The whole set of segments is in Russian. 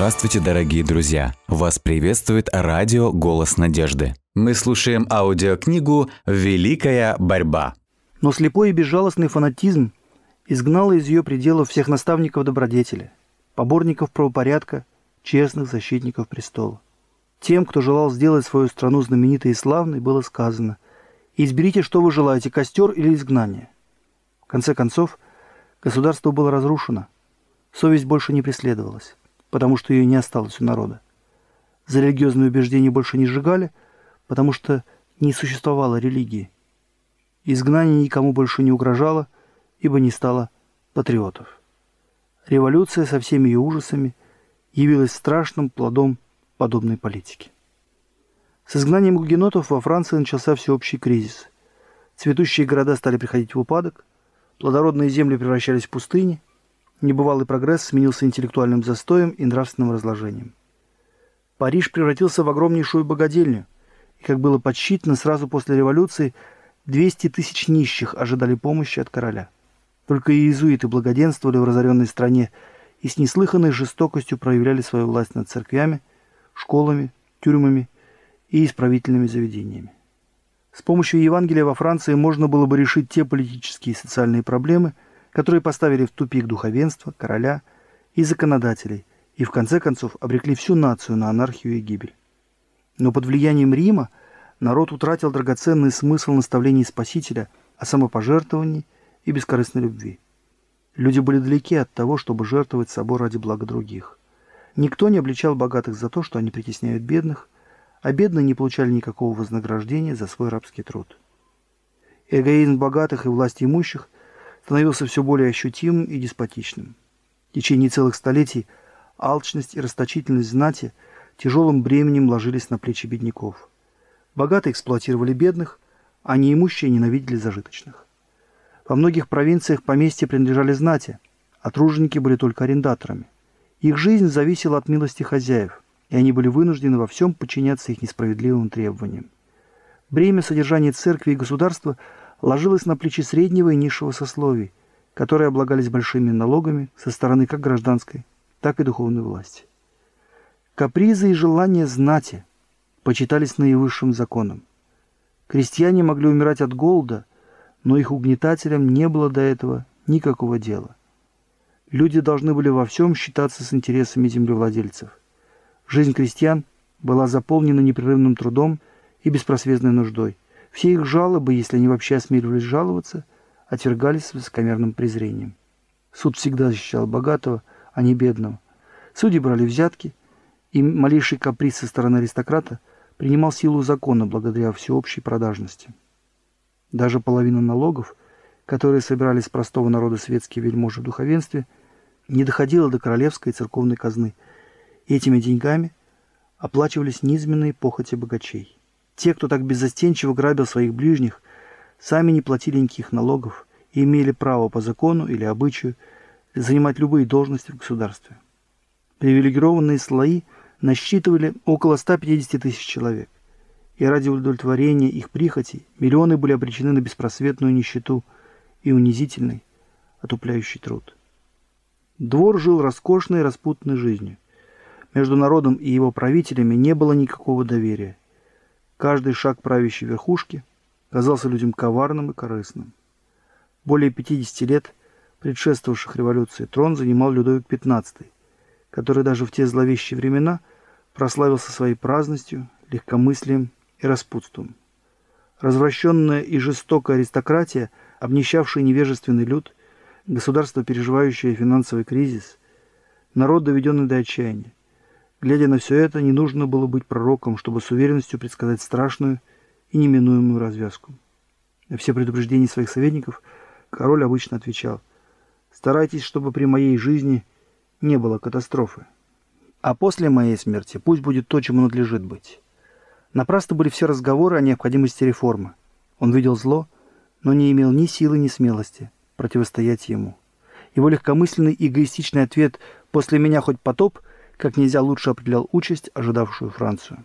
Здравствуйте, дорогие друзья! Вас приветствует радио «Голос надежды». Мы слушаем аудиокнигу «Великая борьба». Но слепой и безжалостный фанатизм изгнал из ее пределов всех наставников добродетели, поборников правопорядка, честных защитников престола. Тем, кто желал сделать свою страну знаменитой и славной, было сказано «Изберите, что вы желаете, костер или изгнание». В конце концов, государство было разрушено, совесть больше не преследовалась потому что ее не осталось у народа. За религиозные убеждения больше не сжигали, потому что не существовало религии. Изгнание никому больше не угрожало, ибо не стало патриотов. Революция со всеми ее ужасами явилась страшным плодом подобной политики. С изгнанием гугенотов во Франции начался всеобщий кризис. Цветущие города стали приходить в упадок, плодородные земли превращались в пустыни – Небывалый прогресс сменился интеллектуальным застоем и нравственным разложением. Париж превратился в огромнейшую богадельню, и, как было подсчитано, сразу после революции 200 тысяч нищих ожидали помощи от короля. Только иезуиты благоденствовали в разоренной стране и с неслыханной жестокостью проявляли свою власть над церквями, школами, тюрьмами и исправительными заведениями. С помощью Евангелия во Франции можно было бы решить те политические и социальные проблемы – которые поставили в тупик духовенство, короля и законодателей, и в конце концов обрекли всю нацию на анархию и гибель. Но под влиянием Рима народ утратил драгоценный смысл наставлений Спасителя о самопожертвовании и бескорыстной любви. Люди были далеки от того, чтобы жертвовать собой ради блага других. Никто не обличал богатых за то, что они притесняют бедных, а бедные не получали никакого вознаграждения за свой рабский труд. Эгоизм богатых и власть имущих – становился все более ощутимым и деспотичным. В течение целых столетий алчность и расточительность знати тяжелым бременем ложились на плечи бедняков. Богатые эксплуатировали бедных, а неимущие ненавидели зажиточных. Во многих провинциях поместья принадлежали знати, а труженики были только арендаторами. Их жизнь зависела от милости хозяев, и они были вынуждены во всем подчиняться их несправедливым требованиям. Бремя содержания церкви и государства – ложилась на плечи среднего и низшего сословий, которые облагались большими налогами со стороны как гражданской, так и духовной власти. Капризы и желания знати почитались наивысшим законом. Крестьяне могли умирать от голода, но их угнетателям не было до этого никакого дела. Люди должны были во всем считаться с интересами землевладельцев. Жизнь крестьян была заполнена непрерывным трудом и беспросветной нуждой. Все их жалобы, если они вообще осмеливались жаловаться, отвергались с высокомерным презрением. Суд всегда защищал богатого, а не бедного. Судьи брали взятки, и малейший каприз со стороны аристократа принимал силу закона благодаря всеобщей продажности. Даже половина налогов, которые собирались с простого народа светские вельможи в духовенстве, не доходила до королевской и церковной казны, и этими деньгами оплачивались низменные похоти богачей. Те, кто так беззастенчиво грабил своих ближних, сами не платили никаких налогов и имели право по закону или обычаю занимать любые должности в государстве. Привилегированные слои насчитывали около 150 тысяч человек, и ради удовлетворения их прихотей миллионы были обречены на беспросветную нищету и унизительный, отупляющий труд. Двор жил роскошной распутной жизнью. Между народом и его правителями не было никакого доверия. Каждый шаг правящей верхушки казался людям коварным и корыстным. Более 50 лет предшествовавших революции трон занимал Людовик XV, который даже в те зловещие времена прославился своей праздностью, легкомыслием и распутством. Развращенная и жестокая аристократия, обнищавший невежественный люд, государство, переживающее финансовый кризис, народ, доведенный до отчаяния, Глядя на все это, не нужно было быть пророком, чтобы с уверенностью предсказать страшную и неминуемую развязку. На все предупреждения своих советников король обычно отвечал «Старайтесь, чтобы при моей жизни не было катастрофы. А после моей смерти пусть будет то, чему надлежит быть». Напрасно были все разговоры о необходимости реформы. Он видел зло, но не имел ни силы, ни смелости противостоять ему. Его легкомысленный эгоистичный ответ «после меня хоть потоп» – как нельзя лучше определял участь, ожидавшую Францию.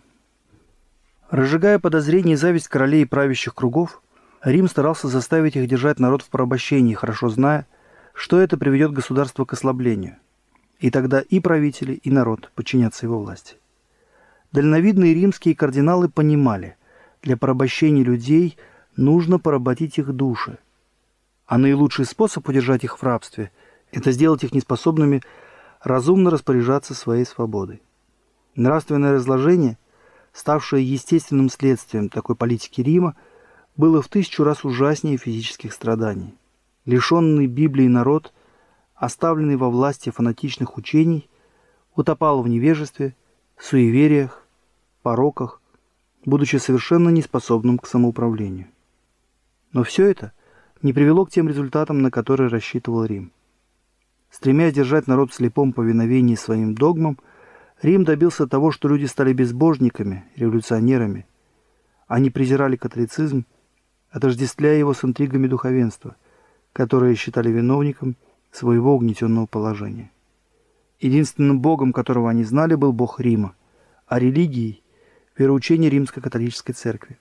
Разжигая подозрения и зависть королей и правящих кругов, Рим старался заставить их держать народ в порабощении, хорошо зная, что это приведет государство к ослаблению. И тогда и правители, и народ подчинятся его власти. Дальновидные римские кардиналы понимали, для порабощения людей нужно поработить их души. А наилучший способ удержать их в рабстве – это сделать их неспособными разумно распоряжаться своей свободой. Нравственное разложение, ставшее естественным следствием такой политики Рима, было в тысячу раз ужаснее физических страданий. Лишенный Библии народ, оставленный во власти фанатичных учений, утопал в невежестве, суевериях, пороках, будучи совершенно неспособным к самоуправлению. Но все это не привело к тем результатам, на которые рассчитывал Рим. Стремясь держать народ в слепом повиновении своим догмам, Рим добился того, что люди стали безбожниками, революционерами. Они презирали католицизм, отождествляя его с интригами духовенства, которые считали виновником своего угнетенного положения. Единственным богом, которого они знали, был бог Рима, а религией – вероучение римско-католической церкви.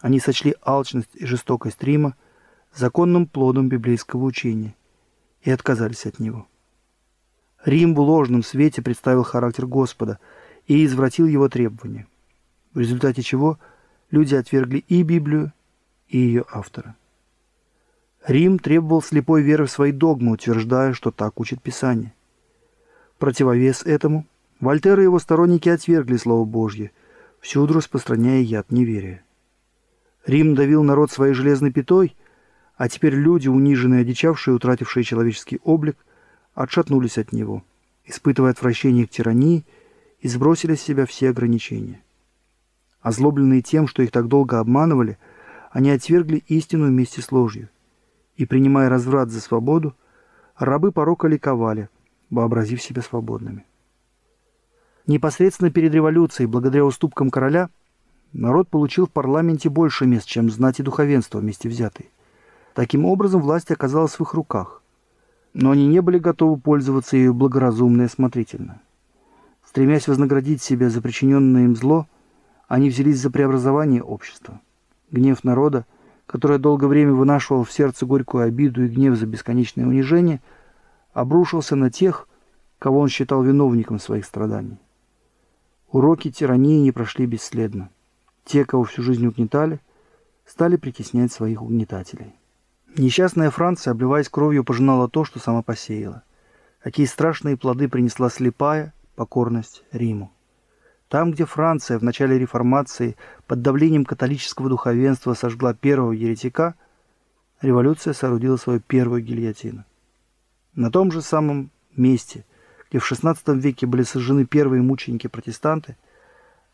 Они сочли алчность и жестокость Рима законным плодом библейского учения и отказались от него. Рим в ложном свете представил характер Господа и извратил его требования, в результате чего люди отвергли и Библию, и ее автора. Рим требовал слепой веры в свои догмы, утверждая, что так учит Писание. Противовес этому Вольтер и его сторонники отвергли Слово Божье, всюду распространяя яд неверия. Рим давил народ своей железной пятой, а теперь люди, униженные, одичавшие, утратившие человеческий облик, отшатнулись от него, испытывая отвращение к тирании и сбросили с себя все ограничения. Озлобленные тем, что их так долго обманывали, они отвергли истину вместе с ложью. И, принимая разврат за свободу, рабы порока ликовали, вообразив себя свободными. Непосредственно перед революцией, благодаря уступкам короля, народ получил в парламенте больше мест, чем знать и духовенство вместе взятые. Таким образом, власть оказалась в их руках. Но они не были готовы пользоваться ею благоразумно и осмотрительно. Стремясь вознаградить себя за причиненное им зло, они взялись за преобразование общества. Гнев народа, который долгое время вынашивал в сердце горькую обиду и гнев за бесконечное унижение, обрушился на тех, кого он считал виновником своих страданий. Уроки тирании не прошли бесследно. Те, кого всю жизнь угнетали, стали притеснять своих угнетателей. Несчастная Франция, обливаясь кровью, пожинала то, что сама посеяла. Какие страшные плоды принесла слепая покорность Риму. Там, где Франция в начале реформации под давлением католического духовенства сожгла первого еретика, революция соорудила свою первую гильотину. На том же самом месте, где в XVI веке были сожжены первые мученики-протестанты,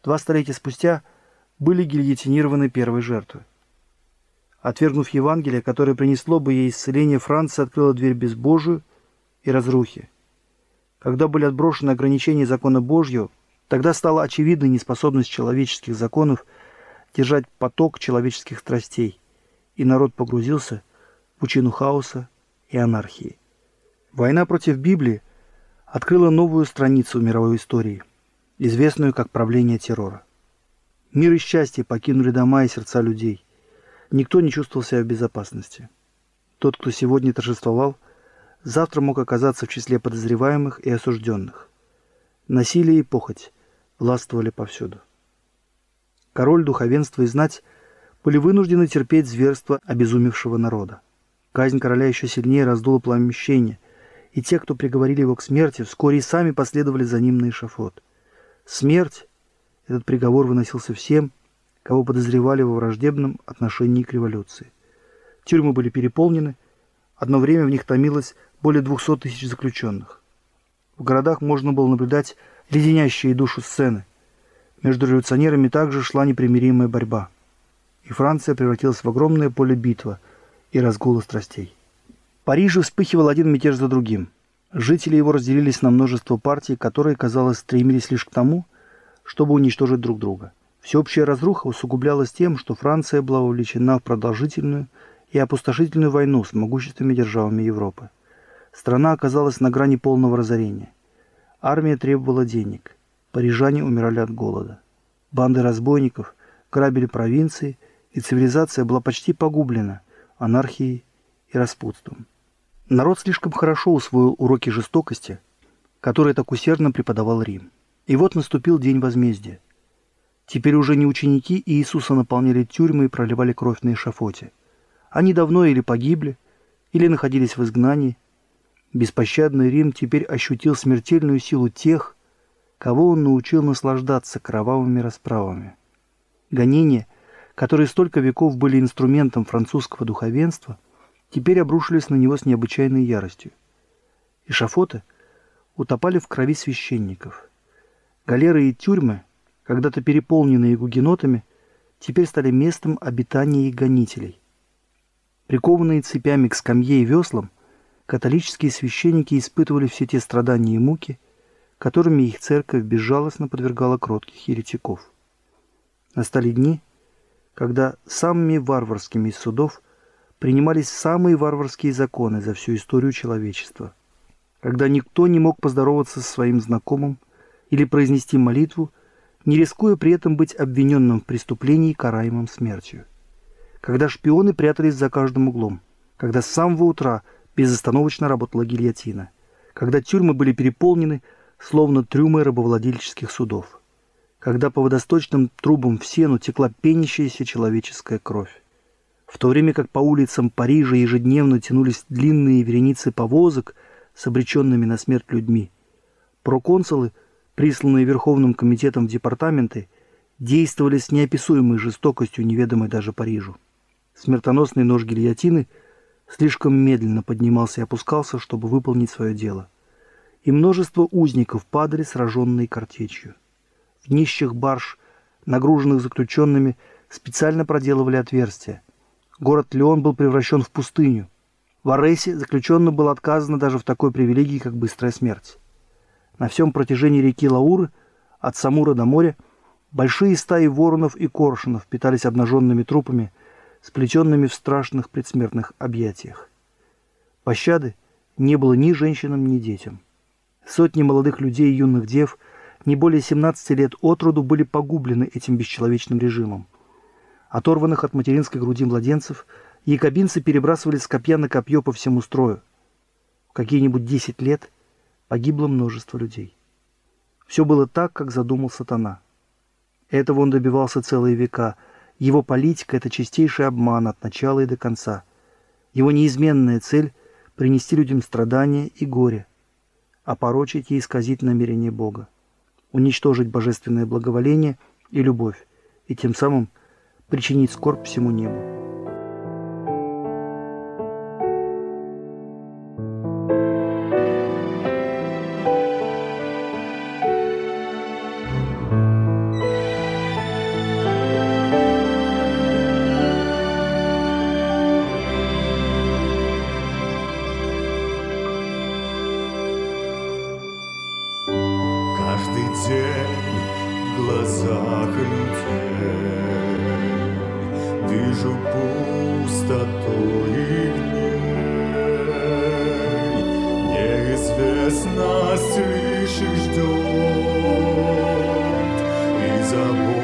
два столетия спустя были гильотинированы первые жертвы. Отвергнув Евангелие, которое принесло бы ей исцеление, Франция открыла дверь безбожию и разрухи. Когда были отброшены ограничения закона Божьего, тогда стала очевидной неспособность человеческих законов держать поток человеческих страстей, и народ погрузился в пучину хаоса и анархии. Война против Библии открыла новую страницу в мировой истории, известную как правление террора. Мир и счастье покинули дома и сердца людей – Никто не чувствовал себя в безопасности. Тот, кто сегодня торжествовал, завтра мог оказаться в числе подозреваемых и осужденных. Насилие и похоть властвовали повсюду. Король, духовенство и знать были вынуждены терпеть зверство обезумевшего народа. Казнь короля еще сильнее раздула пламя мщения, и те, кто приговорили его к смерти, вскоре и сами последовали за ним на эшафот. Смерть, этот приговор выносился всем, кого подозревали во враждебном отношении к революции. Тюрьмы были переполнены, одно время в них томилось более 200 тысяч заключенных. В городах можно было наблюдать леденящие душу сцены. Между революционерами также шла непримиримая борьба. И Франция превратилась в огромное поле битва и разгула страстей. В Париже вспыхивал один мятеж за другим. Жители его разделились на множество партий, которые, казалось, стремились лишь к тому, чтобы уничтожить друг друга – Всеобщая разруха усугублялась тем, что Франция была увлечена в продолжительную и опустошительную войну с могущественными державами Европы. Страна оказалась на грани полного разорения. Армия требовала денег. Парижане умирали от голода. Банды разбойников грабили провинции, и цивилизация была почти погублена анархией и распутством. Народ слишком хорошо усвоил уроки жестокости, который так усердно преподавал Рим. И вот наступил день возмездия. Теперь уже не ученики Иисуса наполняли тюрьмы и проливали кровь на эшафоте. Они давно или погибли, или находились в изгнании. Беспощадный Рим теперь ощутил смертельную силу тех, кого он научил наслаждаться кровавыми расправами. Гонения, которые столько веков были инструментом французского духовенства, теперь обрушились на него с необычайной яростью. Эшафоты утопали в крови священников. Галеры и тюрьмы, когда-то переполненные гугенотами, теперь стали местом обитания их гонителей. Прикованные цепями к скамье и веслам, католические священники испытывали все те страдания и муки, которыми их церковь безжалостно подвергала кротких еретиков. Настали дни, когда самыми варварскими из судов принимались самые варварские законы за всю историю человечества, когда никто не мог поздороваться со своим знакомым или произнести молитву, не рискуя при этом быть обвиненным в преступлении, караемым смертью. Когда шпионы прятались за каждым углом, когда с самого утра безостановочно работала гильотина, когда тюрьмы были переполнены, словно трюмы рабовладельческих судов – когда по водосточным трубам в сену текла пенящаяся человеческая кровь. В то время как по улицам Парижа ежедневно тянулись длинные вереницы повозок с обреченными на смерть людьми, проконсулы, присланные Верховным комитетом в департаменты, действовали с неописуемой жестокостью, неведомой даже Парижу. Смертоносный нож гильотины слишком медленно поднимался и опускался, чтобы выполнить свое дело. И множество узников падали, сраженные картечью в нищих барж, нагруженных заключенными, специально проделывали отверстия. Город Леон был превращен в пустыню. В Аресе заключенным было отказано даже в такой привилегии, как быстрая смерть. На всем протяжении реки Лауры, от Самура до моря, большие стаи воронов и коршунов питались обнаженными трупами, сплетенными в страшных предсмертных объятиях. Пощады не было ни женщинам, ни детям. Сотни молодых людей и юных дев – не более 17 лет от роду были погублены этим бесчеловечным режимом. Оторванных от материнской груди младенцев якобинцы перебрасывали с копья на копье по всему строю. В какие-нибудь 10 лет погибло множество людей. Все было так, как задумал сатана. Этого он добивался целые века. Его политика – это чистейший обман от начала и до конца. Его неизменная цель – принести людям страдания и горе, опорочить и исказить намерение Бога уничтожить божественное благоволение и любовь, и тем самым причинить скорбь всему небу. preacher's door is a boy.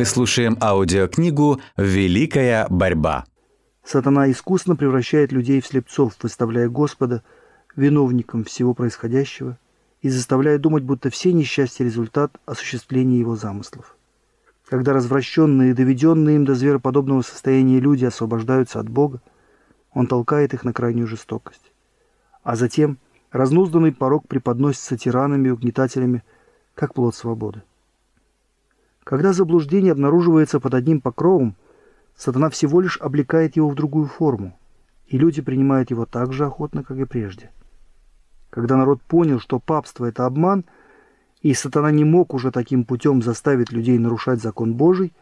Мы слушаем аудиокнигу «Великая борьба». Сатана искусно превращает людей в слепцов, выставляя Господа виновником всего происходящего и заставляя думать, будто все несчастья – результат осуществления его замыслов. Когда развращенные и доведенные им до звероподобного состояния люди освобождаются от Бога, он толкает их на крайнюю жестокость. А затем разнузданный порог преподносится тиранами и угнетателями, как плод свободы. Когда заблуждение обнаруживается под одним покровом, сатана всего лишь облекает его в другую форму, и люди принимают его так же охотно, как и прежде. Когда народ понял, что папство – это обман, и сатана не мог уже таким путем заставить людей нарушать закон Божий,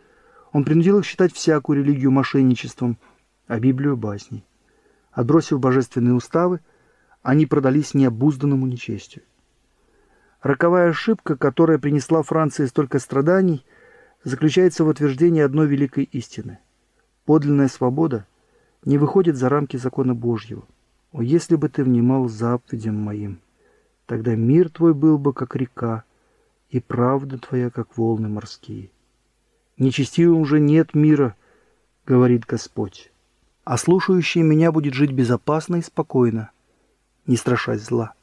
он принудил их считать всякую религию мошенничеством, а Библию – басней. Отбросив божественные уставы, они продались необузданному нечестию. Роковая ошибка, которая принесла Франции столько страданий – заключается в утверждении одной великой истины. Подлинная свобода не выходит за рамки закона Божьего. О, если бы ты внимал заповедям моим, тогда мир твой был бы, как река, и правда твоя, как волны морские. Нечестивым уже нет мира, говорит Господь, а слушающий меня будет жить безопасно и спокойно, не страшась зла.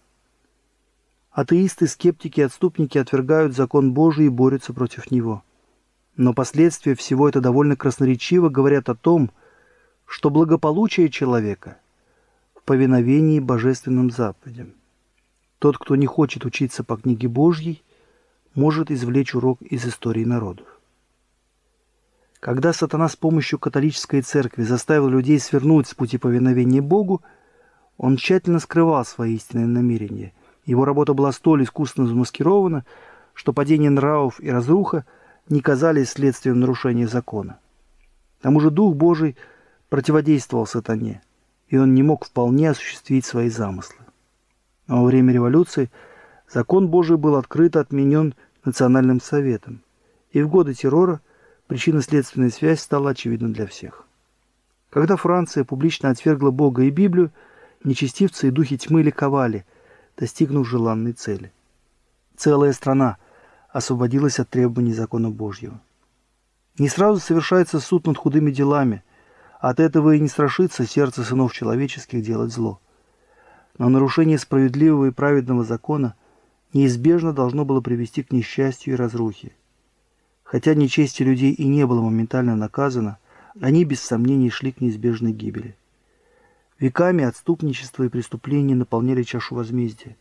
Атеисты, скептики, отступники отвергают закон Божий и борются против него – но последствия всего это довольно красноречиво говорят о том, что благополучие человека в повиновении божественным заповедям. Тот, кто не хочет учиться по книге Божьей, может извлечь урок из истории народов. Когда сатана с помощью католической церкви заставил людей свернуть с пути повиновения Богу, он тщательно скрывал свои истинные намерения. Его работа была столь искусно замаскирована, что падение нравов и разруха – не казались следствием нарушения закона. К тому же Дух Божий противодействовал сатане, и он не мог вполне осуществить свои замыслы. Но во время революции закон Божий был открыто отменен Национальным советом, и в годы террора причинно-следственная связь стала очевидна для всех. Когда Франция публично отвергла Бога и Библию, нечестивцы и духи тьмы ликовали, достигнув желанной цели. Целая страна – освободилась от требований закона Божьего. Не сразу совершается суд над худыми делами, от этого и не страшится сердце сынов человеческих делать зло. Но нарушение справедливого и праведного закона неизбежно должно было привести к несчастью и разрухе. Хотя нечестие людей и не было моментально наказано, они без сомнений шли к неизбежной гибели. Веками отступничество и преступления наполняли чашу возмездия,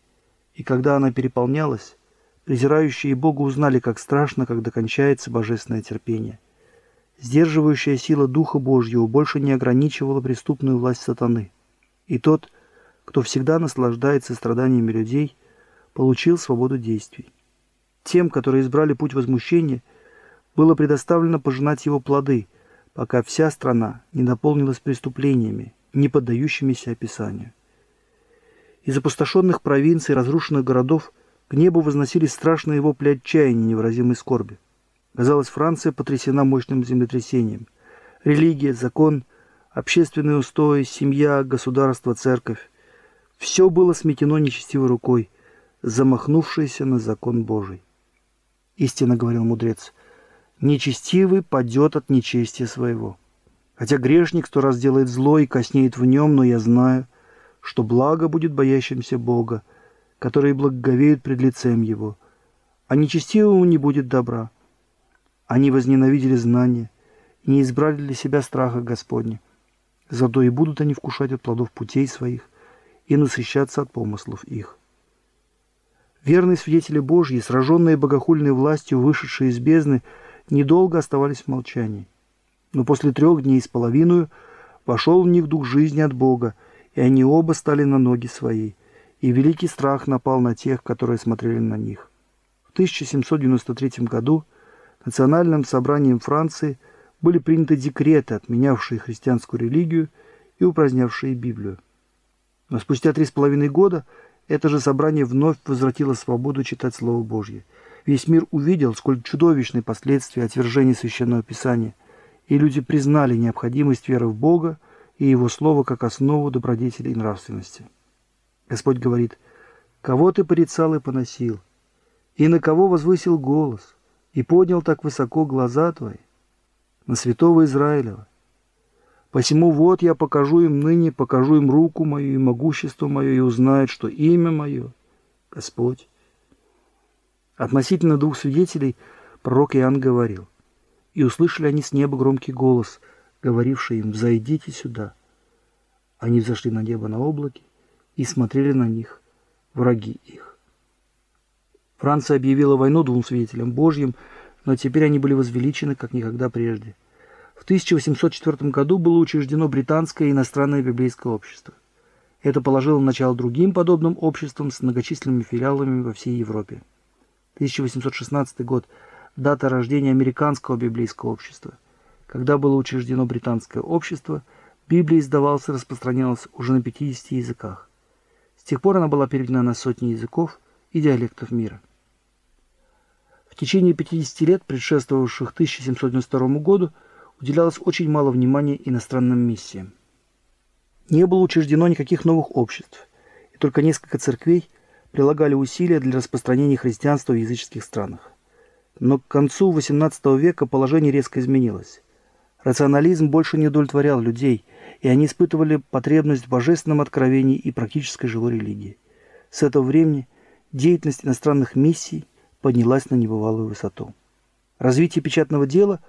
и когда она переполнялась, Презирающие Бога узнали, как страшно, когда кончается божественное терпение. Сдерживающая сила Духа Божьего больше не ограничивала преступную власть сатаны. И тот, кто всегда наслаждается страданиями людей, получил свободу действий. Тем, которые избрали путь возмущения, было предоставлено пожинать его плоды, пока вся страна не наполнилась преступлениями, не поддающимися описанию. Из опустошенных провинций, разрушенных городов – к небу возносились страшные вопли отчаяния невыразимой скорби. Казалось, Франция потрясена мощным землетрясением. Религия, закон, общественные устои, семья, государство, церковь – все было сметено нечестивой рукой, замахнувшейся на закон Божий. Истинно говорил мудрец, нечестивый падет от нечестия своего. Хотя грешник сто раз делает зло и коснеет в нем, но я знаю, что благо будет боящимся Бога, которые благоговеют пред лицем Его, а нечестивому не будет добра. Они возненавидели знания и не избрали для себя страха Господня. Зато и будут они вкушать от плодов путей своих и насыщаться от помыслов их. Верные свидетели Божьи, сраженные богохульной властью, вышедшие из бездны, недолго оставались в молчании. Но после трех дней с половиной вошел в них дух жизни от Бога, и они оба стали на ноги свои, и великий страх напал на тех, которые смотрели на них. В 1793 году Национальным собранием Франции были приняты декреты, отменявшие христианскую религию и упразднявшие Библию. Но спустя три с половиной года это же собрание вновь возвратило свободу читать Слово Божье. Весь мир увидел, сколь чудовищны последствия отвержения Священного Писания, и люди признали необходимость веры в Бога и Его Слово как основу добродетели и нравственности. Господь говорит, «Кого ты порицал и поносил, и на кого возвысил голос, и поднял так высоко глаза твои? На святого Израилева. Посему вот я покажу им ныне, покажу им руку мою и могущество мое, и узнают, что имя мое — Господь». Относительно двух свидетелей пророк Иоанн говорил, «И услышали они с неба громкий голос, говоривший им, «Взойдите сюда». Они взошли на небо на облаке и смотрели на них, враги их. Франция объявила войну двум свидетелям Божьим, но теперь они были возвеличены, как никогда прежде. В 1804 году было учреждено британское иностранное библейское общество. Это положило начало другим подобным обществам с многочисленными филиалами во всей Европе. 1816 год – дата рождения Американского библейского общества. Когда было учреждено британское общество, Библия издавалась и распространялась уже на 50 языках. С тех пор она была переведена на сотни языков и диалектов мира. В течение 50 лет, предшествовавших 1792 году, уделялось очень мало внимания иностранным миссиям. Не было учреждено никаких новых обществ, и только несколько церквей прилагали усилия для распространения христианства в языческих странах. Но к концу XVIII века положение резко изменилось. Рационализм больше не удовлетворял людей, и они испытывали потребность в божественном откровении и практической живой религии. С этого времени деятельность иностранных миссий поднялась на небывалую высоту. Развитие печатного дела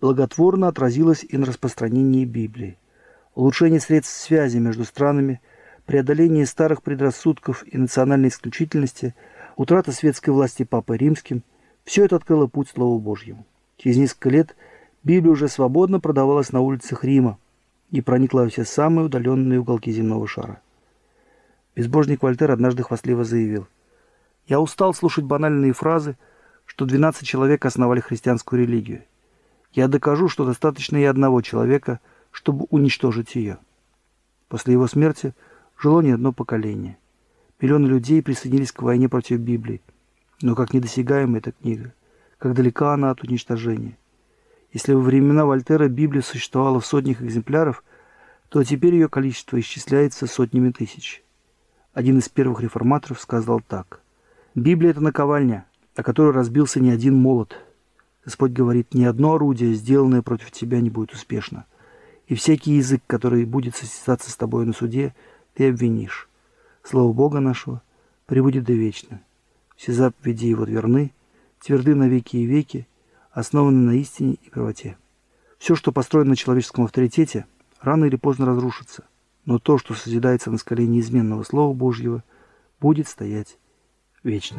благотворно отразилось и на распространении Библии. Улучшение средств связи между странами – преодоление старых предрассудков и национальной исключительности, утрата светской власти Папой Римским – все это открыло путь Слову Божьему. Через несколько лет Библия уже свободно продавалась на улицах Рима и проникла во все самые удаленные уголки земного шара. Безбожник Вольтер однажды хвастливо заявил, «Я устал слушать банальные фразы, что 12 человек основали христианскую религию. Я докажу, что достаточно и одного человека, чтобы уничтожить ее». После его смерти – жило не одно поколение. Миллионы людей присоединились к войне против Библии. Но как недосягаема эта книга, как далека она от уничтожения. Если во времена Вольтера Библия существовала в сотнях экземпляров, то теперь ее количество исчисляется сотнями тысяч. Один из первых реформаторов сказал так. «Библия – это наковальня, о которой разбился не один молот. Господь говорит, ни одно орудие, сделанное против тебя, не будет успешно. И всякий язык, который будет состязаться с тобой на суде – ты обвинишь. Слово Бога нашего пребудет до вечно. Все заповеди Его верны, тверды на веки и веки, основаны на истине и правоте. Все, что построено на человеческом авторитете, рано или поздно разрушится, но то, что созидается на скале неизменного Слова Божьего, будет стоять вечно.